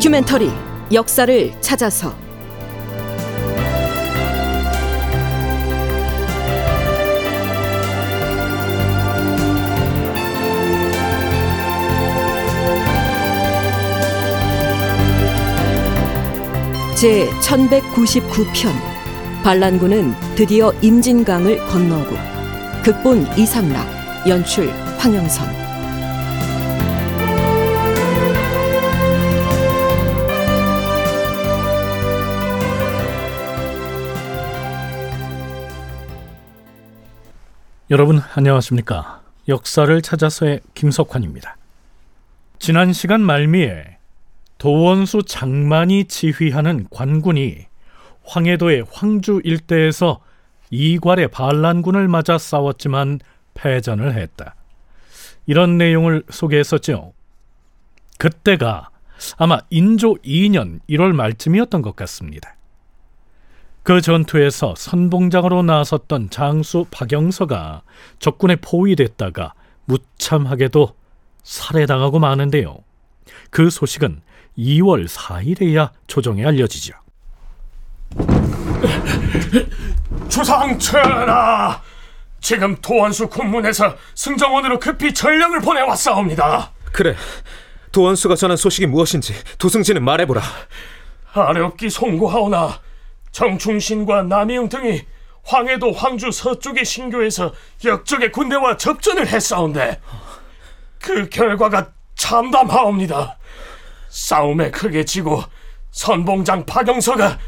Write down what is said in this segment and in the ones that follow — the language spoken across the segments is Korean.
다큐멘터리 역사를 찾아서. 제 1199편 반란군은 드디어 임진강을 건너고 극본 이상락 연출 황영선 여러분 안녕하십니까? 역사를 찾아서의 김석환입니다. 지난 시간 말미에 도원수 장만이 지휘하는 관군이 황해도의 황주 일대에서 이괄의 반란군을 맞아 싸웠지만 패전을 했다. 이런 내용을 소개했었죠. 그때가 아마 인조 2년 1월 말쯤이었던 것 같습니다. 그 전투에서 선봉장으로 나섰던 장수 박영서가 적군에 포위됐다가 무참하게도 살해당하고 마는데요. 그 소식은 2월 4일에야 조정에 알려지죠. 주상 천하! 지금 도원수 군문에서 승정원으로 급히 전령을 보내왔사옵니다. 그래, 도원수가 전한 소식이 무엇인지 도승지는 말해보라. 아렵기 송구하오나 정충신과 남이응 등이 황해도 황주 서쪽의 신교에서 역적의 군대와 접전을 했사온데 그 결과가 참담하옵니다. 싸움에 크게 지고 선봉장 박영서가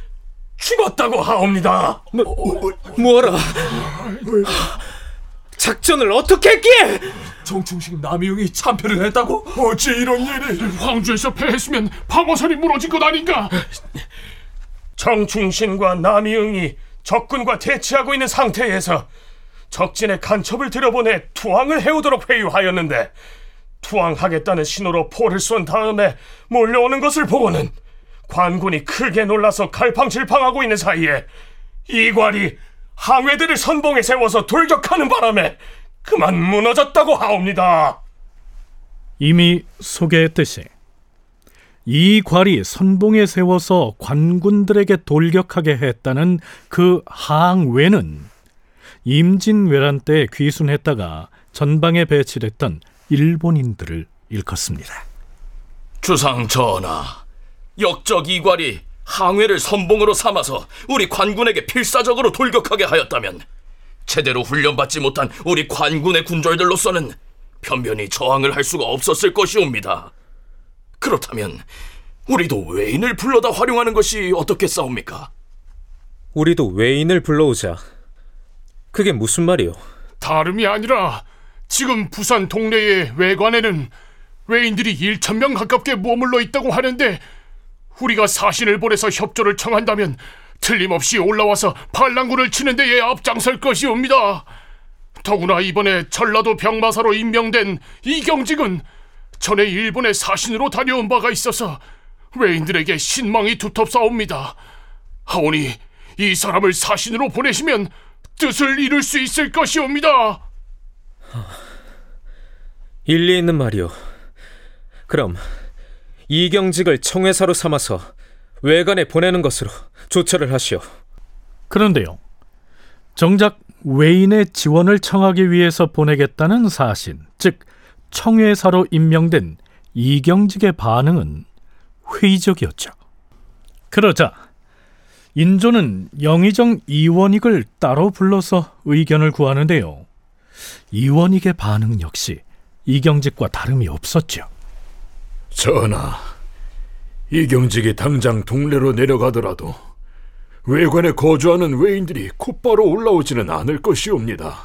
죽었다고 하옵니다. 뭐, 뭐라? 작전을 어떻게 했기에? 정충식 남이웅이 참패를 했다고? 어찌 이런 일이? 황주에서 패했으면 방어선이 무너진 것 아닌가? 정충신과 남이응이 적군과 대치하고 있는 상태에서 적진의 간첩을 들여보내 투항을 해오도록 회유하였는데 투항하겠다는 신호로 포를 쏜 다음에 몰려오는 것을 보고는 관군이 크게 놀라서 갈팡질팡하고 있는 사이에 이괄이 항해들을 선봉에 세워서 돌격하는 바람에 그만 무너졌다고 하옵니다. 이미 소개했듯이 이 괄이 선봉에 세워서 관군들에게 돌격하게 했다는 그 항외는 임진왜란 때 귀순했다가 전방에 배치됐던 일본인들을 일컫습니다. 주상 전하, 역적 이괄이 항해를 선봉으로 삼아서 우리 관군에게 필사적으로 돌격하게 하였다면 제대로 훈련받지 못한 우리 관군의 군졸들로서는 편변히 저항을 할 수가 없었을 것이옵니다. 그렇다면 우리도 외인을 불러다 활용하는 것이 어떻겠사옵니까? 우리도 외인을 불러오자. 그게 무슨 말이요? 다름이 아니라 지금 부산 동네의 외관에는 외인들이 1천 명 가깝게 머물러 있다고 하는데 우리가 사신을 보내서 협조를 청한다면 틀림없이 올라와서 반란군을 치는 데에 앞장설 것이옵니다. 더구나 이번에 전라도 병마사로 임명된 이경직은 전에 일본의 사신으로 다녀온 바가 있어서 외인들에게 신망이 두텁사옵니다. 하오니 이 사람을 사신으로 보내시면 뜻을 이룰 수 있을 것이옵니다. 일리 있는 말이오. 그럼 이경직을 청회사로 삼아서 외관에 보내는 것으로 조처를 하시오. 그런데요. 정작 외인의 지원을 청하기 위해서 보내겠다는 사신, 즉 청회사로 임명된 이경직의 반응은 회의적이었죠. 그러자 인조는 영의정 이원익을 따로 불러서 의견을 구하는데요. 이원익의 반응 역시 이경직과 다름이 없었죠. 전하, 이경직이 당장 동래로 내려가더라도 외관에 거주하는 외인들이 곧바로 올라오지는 않을 것이옵니다.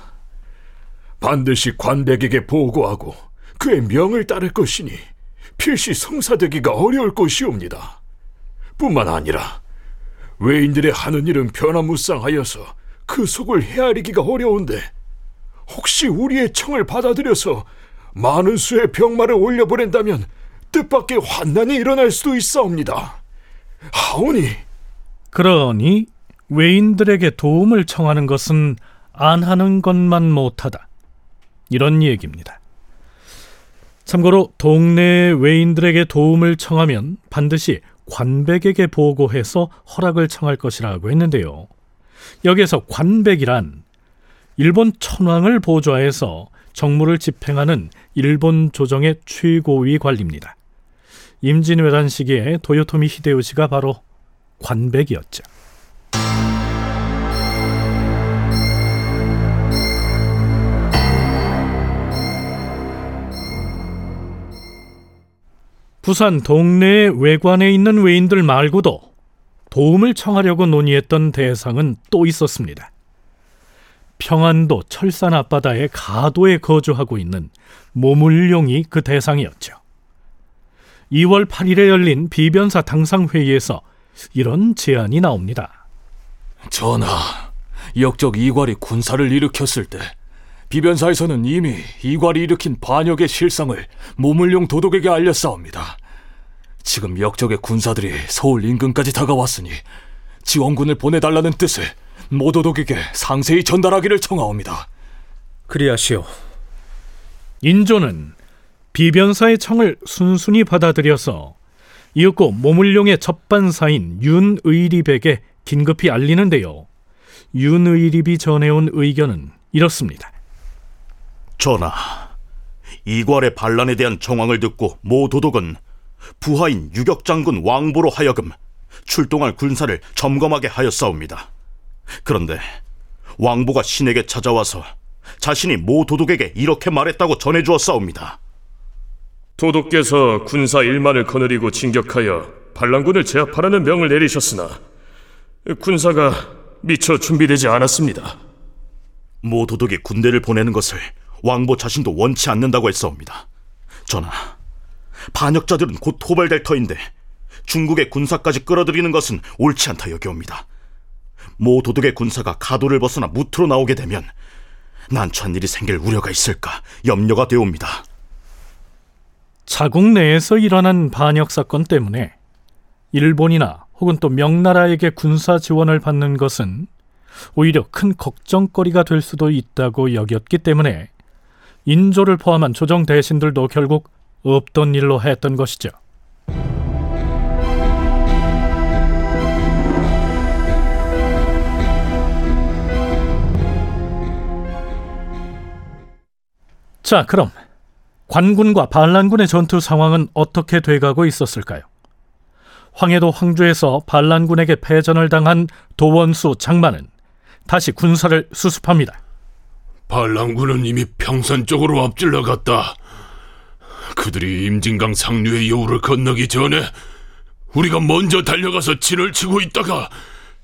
반드시 관백에게 보고하고 그의 명을 따를 것이니 필시 성사되기가 어려울 것이옵니다. 뿐만 아니라 외인들의 하는 일은 변화무쌍하여서 그 속을 헤아리기가 어려운데 혹시 우리의 청을 받아들여서 많은 수의 병마를 올려보낸다면 뜻밖의 환난이 일어날 수도 있사옵니다. 하오니 그러니 외인들에게 도움을 청하는 것은 안 하는 것만 못하다. 이런 얘기입니다. 참고로 동네 외인들에게 도움을 청하면 반드시 관백에게 보고해서 허락을 청할 것이라고 했는데요. 여기에서 관백이란 일본 천황을 보좌해서 정무를 집행하는 일본 조정의 최고위 관리입니다. 임진왜란 시기에 도요토미 히데요시가 바로 관백이었죠. 부산 동네 외관에 있는 외인들 말고도 도움을 청하려고 논의했던 대상은 또 있었습니다. 평안도 철산 앞바다의 가도에 거주하고 있는 모물룡이 그 대상이었죠. 2월 8일에 열린 비변사 당상 회의에서 이런 제안이 나옵니다. 전하, 역적 이괄이 군사를 일으켰을 때 비변사에서는 이미 이괄이 일으킨 반역의 실상을 모물룡 도독에게 알렸사옵니다. 지금 역적의 군사들이 서울 인근까지 다가왔으니 지원군을 보내달라는 뜻을 모도독에게 상세히 전달하기를 청하옵니다. 그리하시오. 인조는 비변사의 청을 순순히 받아들여서 이윽고 모물룡의 접반사인 윤의립에게 긴급히 알리는데요. 윤의립이 전해온 의견은 이렇습니다. 전하, 이괄의 반란에 대한 정황을 듣고 모 도독은 부하인 유격장군 왕보로 하여금 출동할 군사를 점검하게 하였사옵니다. 그런데 왕보가 신에게 찾아와서 자신이 모 도독에게 이렇게 말했다고 전해주었사옵니다. 도독께서 군사 1만을 거느리고 진격하여 반란군을 제압하라는 명을 내리셨으나 군사가 미처 준비되지 않았습니다. 모 도독이 군대를 보내는 것을 왕보 자신도 원치 않는다고 했사옵니다. 전하, 반역자들은 곧 토벌될 터인데 중국의 군사까지 끌어들이는 것은 옳지 않다 여겨옵니다. 모 도독의 군사가 가도를 벗어나 무트로 나오게 되면 난처한 일이 생길 우려가 있을까 염려가 되옵니다. 자국 내에서 일어난 반역 사건 때문에 일본이나 혹은 또 명나라에게 군사 지원을 받는 것은 오히려 큰 걱정거리가 될 수도 있다고 여겼기 때문에 인조를 포함한 조정 대신들도 결국 없던 일로 했던 것이죠. 자, 그럼 관군과 반란군의 전투 상황은 어떻게 돼가고 있었을까요? 황해도 황주에서 반란군에게 패전을 당한 도원수 장만은 다시 군사를 수습합니다. 반란군은 이미 평산 쪽으로 앞질러 갔다. 그들이 임진강 상류의 여우를 건너기 전에 우리가 먼저 달려가서 진을 치고 있다가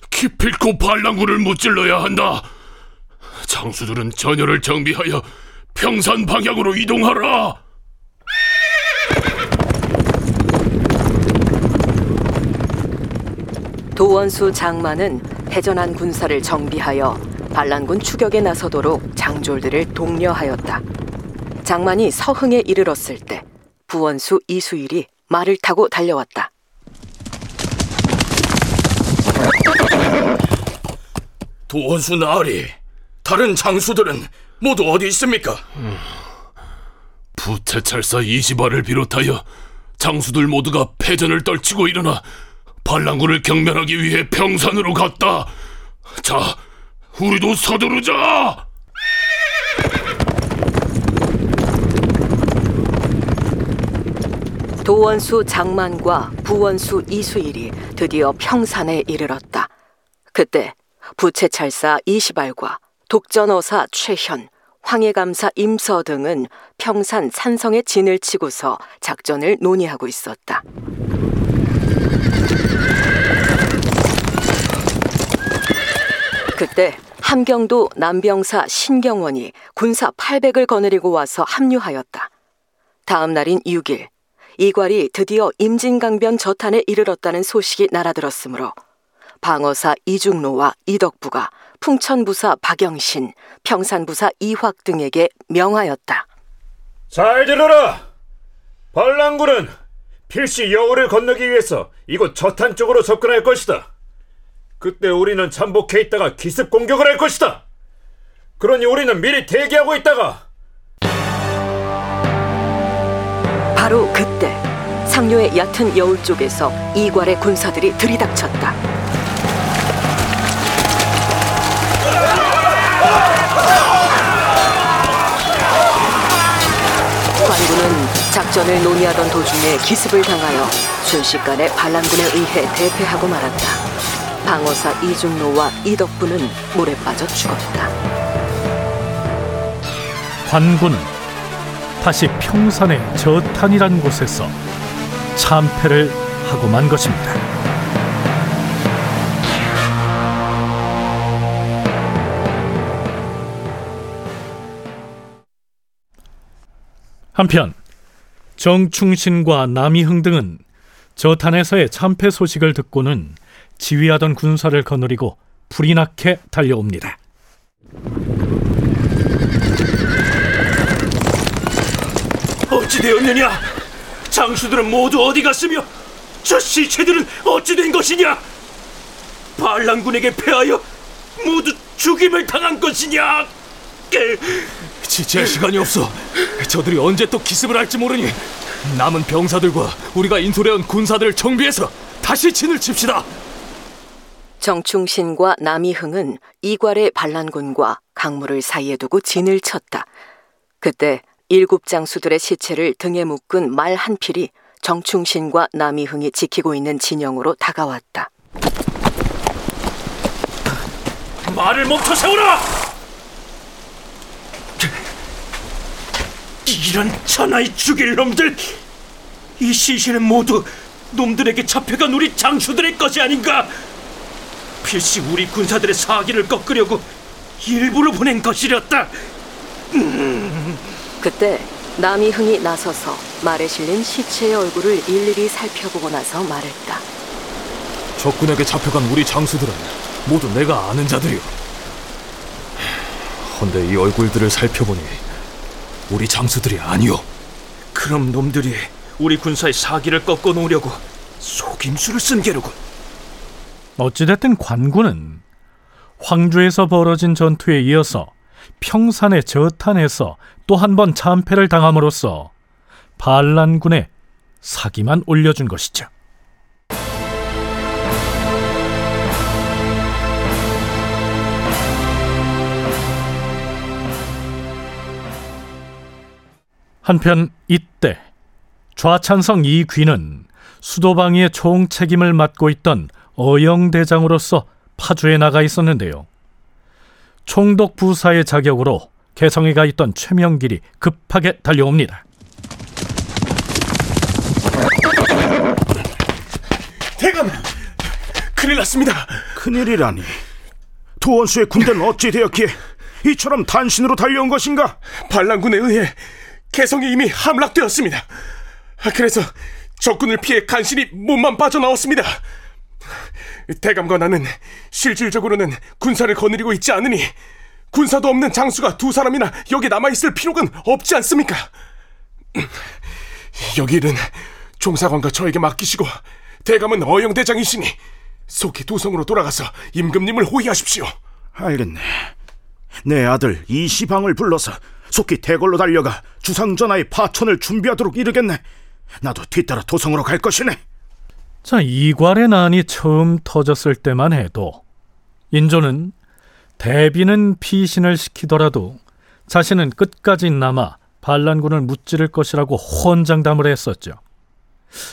기필코 반란군을 무찔러야 한다. 장수들은 전열을 정비하여 평산 방향으로 이동하라. 도원수 장만은 해전한 군사를 정비하여 반란군 추격에 나서도록 장졸들을 독려하였다. 장만이 서흥에 이르렀을 때 부원수 이수일이 말을 타고 달려왔다. 도원수 나으리, 다른 장수들은 모두 어디 있습니까? 부채찰사 이시바를 비롯하여 장수들 모두가 패전을 떨치고 일어나 반란군을 경멸하기 위해 평산으로 갔다. 자, 우리도 서두르자. 도원수 장만과 부원수 이수일이 드디어 평산에 이르렀다. 그때 부채찰사 이시발과 독전어사 최현, 황해감사 임서 등은 평산 산성에 진을 치고서 작전을 논의하고 있었다. 그때 함경도 남병사 신경원이 군사 800을 거느리고 와서 합류하였다. 다음 날인 6일, 이괄이 드디어 임진강변 저탄에 이르렀다는 소식이 날아들었으므로 방어사 이중로와 이덕부가 풍천부사 박영신, 평산부사 이확 등에게 명하였다. 잘 들어라! 반란군은 필시 여우를 건너기 위해서 이곳 저탄 쪽으로 접근할 것이다. 그때 우리는 잠복해 있다가 기습 공격을 할 것이다. 그러니 우리는 미리 대기하고 있다가 바로 그때 상류의 얕은 여울 쪽에서 이괄의 군사들이 들이닥쳤다. 관군은 작전을 논의하던 도중에 기습을 당하여 순식간에 반란군에 의해 대패하고 말았다. 방어사 이중로와 이덕부는 물에 빠져 죽었다. 관군은 다시 평산의 저탄이란 곳에서 참패를 하고 만 것입니다. 한편 정충신과 남이흥 등은 저탄에서의 참패 소식을 듣고는 지휘하던 군사를 거느리고 불이 나게 달려옵니다. 어찌 되었느냐? 장수들은 모두 어디 갔으며 저 시체들은 어찌 된 것이냐? 반란군에게 패하여 모두 죽임을 당한 것이냐? 지체할 시간이 없어. 저들이 언제 또 기습을 할지 모르니 남은 병사들과 우리가 인솔해온 군사들을 정비해서 다시 진을 칩시다. 정충신과 남이흥은 이괄의 반란군과 강물을 사이에 두고 진을 쳤다. 그때 일곱 장수들의 시체를 등에 묶은 말 한 필이 정충신과 남이흥이 지키고 있는 진영으로 다가왔다. 말을 멈춰 세우라! 이런 천하의 죽일 놈들! 이 시신은 모두 놈들에게 잡혀간 우리 장수들의 것이 아닌가? 필시 우리 군사들의 사기를 꺾으려고 일부러 보낸 것이렸다. 그때 남이흥이 나서서 말에 실린 시체의 얼굴을 일일이 살펴보고 나서 말했다. 적군에게 잡혀간 우리 장수들은 모두 내가 아는 자들이오. 헌데 이 얼굴들을 살펴보니 우리 장수들이 아니오. 그럼 놈들이 우리 군사의 사기를 꺾어 놓으려고 속임수를 쓴 게로군. 어찌됐든 관군은 황주에서 벌어진 전투에 이어서 평산의 저탄에서 또 한 번 참패를 당함으로써 반란군의 사기만 올려준 것이죠. 한편 이때 좌찬성 이귀는 수도방위의 총 책임을 맡고 있던 어영대장으로서 파주에 나가 있었는데요. 총독 부사의 자격으로 개성에 가 있던 최명길이 급하게 달려옵니다. 대감, 큰일 났습니다. 큰일이라니. 도원수의 군대는 어찌 되었기에 이처럼 단신으로 달려온 것인가? 반란군에 의해 개성이 이미 함락되었습니다. 그래서 적군을 피해 간신히 몸만 빠져나왔습니다. 대감과 나는 실질적으로는 군사를 거느리고 있지 않으니 군사도 없는 장수가 두 사람이나 여기 남아있을 필요는 없지 않습니까? 여기 일은 종사관과 저에게 맡기시고 대감은 어영대장이시니 속히 도성으로 돌아가서 임금님을 호위하십시오. 알겠네. 내 아들 이시방을 불러서 속히 대궐로 달려가 주상전하의 파천을 준비하도록 이르겠네. 나도 뒤따라 도성으로 갈 것이네. 자, 이괄의 난이 처음 터졌을 때만 해도 인조는 대비는 피신을 시키더라도 자신은 끝까지 남아 반란군을 무찌를 것이라고 혼장담을 했었죠.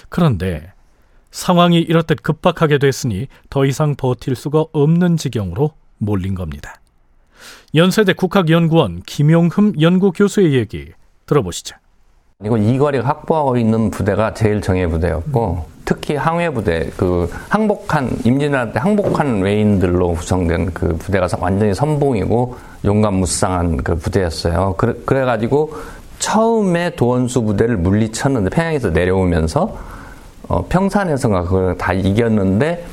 그런데 상황이 이렇듯 급박하게 됐으니 더 이상 버틸 수가 없는 지경으로 몰린 겁니다. 연세대 국학연구원 김용흠 연구교수의 얘기 들어보시죠. 이거 이거리가 확보하고 있는 부대가 제일 정예 부대였고 특히 항해 부대 그 항복한 임진왜란 때 항복한 외인들로 구성된 그 부대가 완전히 선봉이고 용감무쌍한 그 부대였어요. 그래, 그래가지고 처음에 도원수 부대를 물리쳤는데 평양에서 내려오면서 어, 평산에서가 그걸 다 이겼는데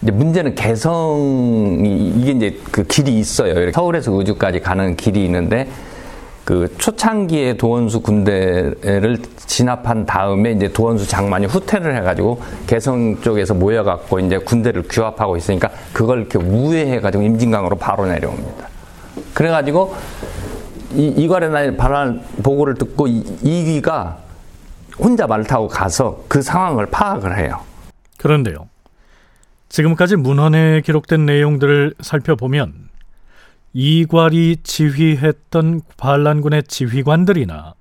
이제 문제는 개성이 이게 이제 그 길이 있어요. 서울에서 의주까지 가는 길이 있는데 그 초창기에 도원수 군대를 진압한 다음에 이제 도원수 장만이 후퇴를 해가지고 개성 쪽에서 모여갖고 이제 군대를 규합하고 있으니까 그걸 이렇게 우회해가지고 임진강으로 바로 내려옵니다. 그래가지고 이, 이괄의 날 발언 보고를 듣고 이, 이귀가 혼자 말을 타고 가서 그 상황을 파악을 해요. 그런데요. 지금까지 문헌에 기록된 내용들을 살펴보면 이괄이 지휘했던 반란군의 지휘관들이나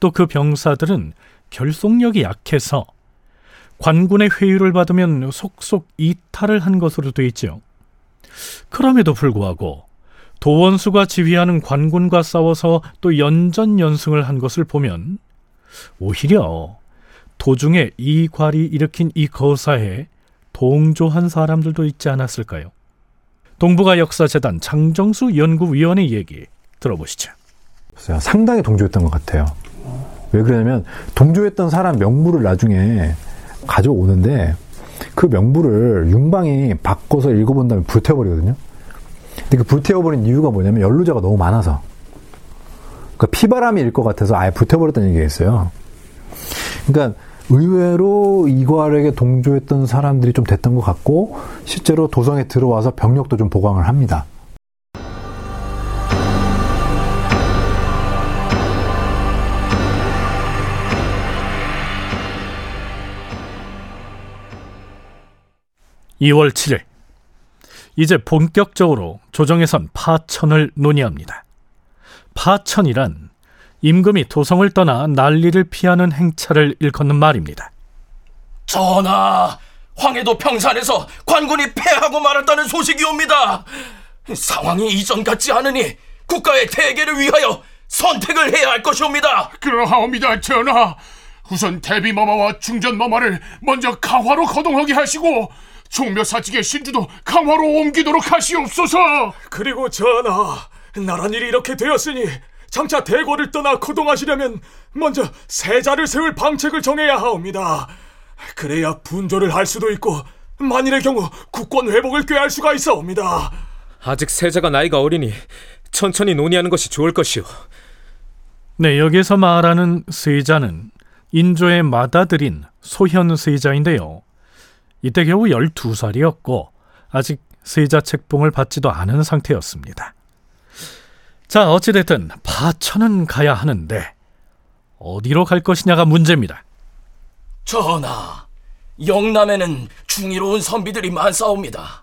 또 그 병사들은 결속력이 약해서 관군의 회유를 받으면 속속 이탈을 한 것으로 돼 있죠. 그럼에도 불구하고 도원수가 지휘하는 관군과 싸워서 또 연전 연승을 한 것을 보면 오히려 도중에 이괄이 일으킨 이 거사에 동조한 사람들도 있지 않았을까요? 동북아 역사재단 장정수 연구위원의 얘기 들어보시죠. 상당히 동조했던 것 같아요. 왜 그러냐면 동조했던 사람 명부를 나중에 가져오는데 그 명부를 윤방이 바꿔서 읽어본 다음에 불태워버리거든요. 근데 그 불태워버린 이유가 뭐냐면 연루자가 너무 많아서. 그러니까 피바람일 것 같아서 아예 불태워버렸다는 얘기가 있어요. 그러니까 의외로 이괄에게 동조했던 사람들이 좀 됐던 것 같고 실제로 도성에 들어와서 병력도 좀 보강을 합니다. (2월 7일) 이제 본격적으로 조정에선 파천을 논의합니다. 파천이란 임금이 도성을 떠나 난리를 피하는 행차를 일컫는 말입니다. 전하, 황해도 평산에서 관군이 패하고 말았다는 소식이 옵니다. 상황이 이전 같지 않으니 국가의 대계를 위하여 선택을 해야 할 것이옵니다. 그러하옵니다, 전하. 우선 대비마마와 중전마마를 먼저 강화로 거동하게 하시고 종묘사직의 신주도 강화로 옮기도록 하시옵소서. 그리고 전하, 나란 일이 이렇게 되었으니 장차 대궐을 떠나 거동하시려면 먼저 세자를 세울 방책을 정해야 하옵니다. 그래야 분조를 할 수도 있고 만일의 경우 국권 회복을 꾀할 수가 있어옵니다. 아직 세자가 나이가 어리니 천천히 논의하는 것이 좋을 것이오. 네, 여기서 말하는 세자는 인조의 맏아들인 소현 세자인데요. 이때 겨우 12살이었고 아직 세자 책봉을 받지도 않은 상태였습니다. 자, 어찌됐든 파천은 가야 하는데 어디로 갈 것이냐가 문제입니다. 전하, 영남에는 중의로운 선비들이 많사옵니다.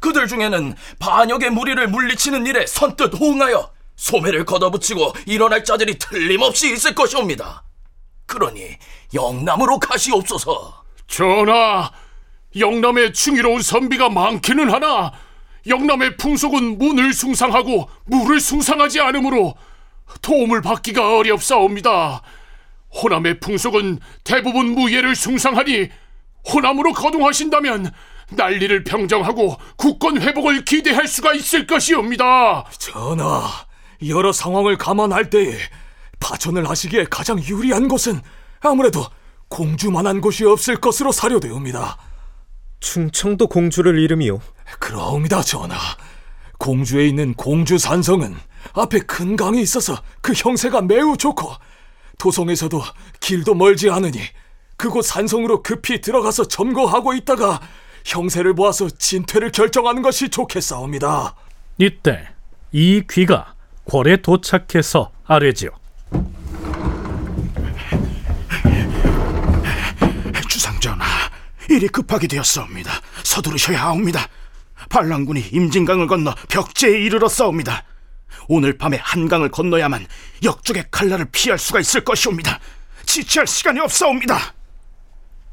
그들 중에는 반역의 무리를 물리치는 일에 선뜻 호응하여 소매를 걷어붙이고 일어날 자들이 틀림없이 있을 것이옵니다. 그러니 영남으로 가시옵소서. 전하, 영남에 충의로운 선비가 많기는 하나 영남의 풍속은 문을 숭상하고 물을 숭상하지 않으므로 도움을 받기가 어렵사옵니다. 호남의 풍속은 대부분 무예를 숭상하니 호남으로 거동하신다면 난리를 평정하고 국권 회복을 기대할 수가 있을 것이옵니다. 전하, 여러 상황을 감안할 때에 파천을 하시기에 가장 유리한 곳은 아무래도 공주만한 곳이 없을 것으로 사료되옵니다. 충청도 공주를 이름이요. 그러옵니다, 전하. 공주에 있는 공주 산성은 앞에 큰 강이 있어서 그 형세가 매우 좋고 도성에서도 길도 멀지 않으니 그곳 산성으로 급히 들어가서 점거하고 있다가 형세를 보아서 진퇴를 결정하는 것이 좋겠사옵니다. 이때 이 귀가 궐에 도착해서 아뢰지요. 주상전하, 일이 급하게 되었사옵니다. 서두르셔야 하옵니다. 반란군이 임진강을 건너 벽제에 이르렀사옵니다. 오늘 밤에 한강을 건너야만 역적의 칼날을 피할 수가 있을 것이옵니다. 지체할 시간이 없사옵니다.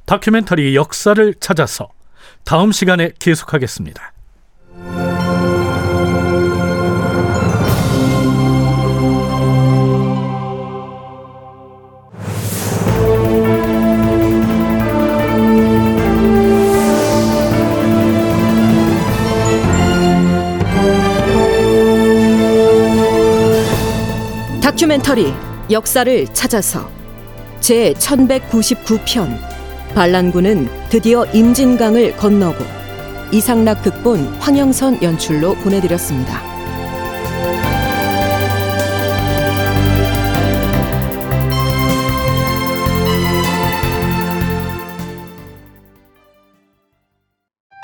다큐멘터리 역사를 찾아서 다음 시간에 계속하겠습니다. 다큐멘터리 역사를 찾아서 제 1199편 반란군은 드디어 임진강을 건너고 이상락 극본 황영선 연출로 보내드렸습니다.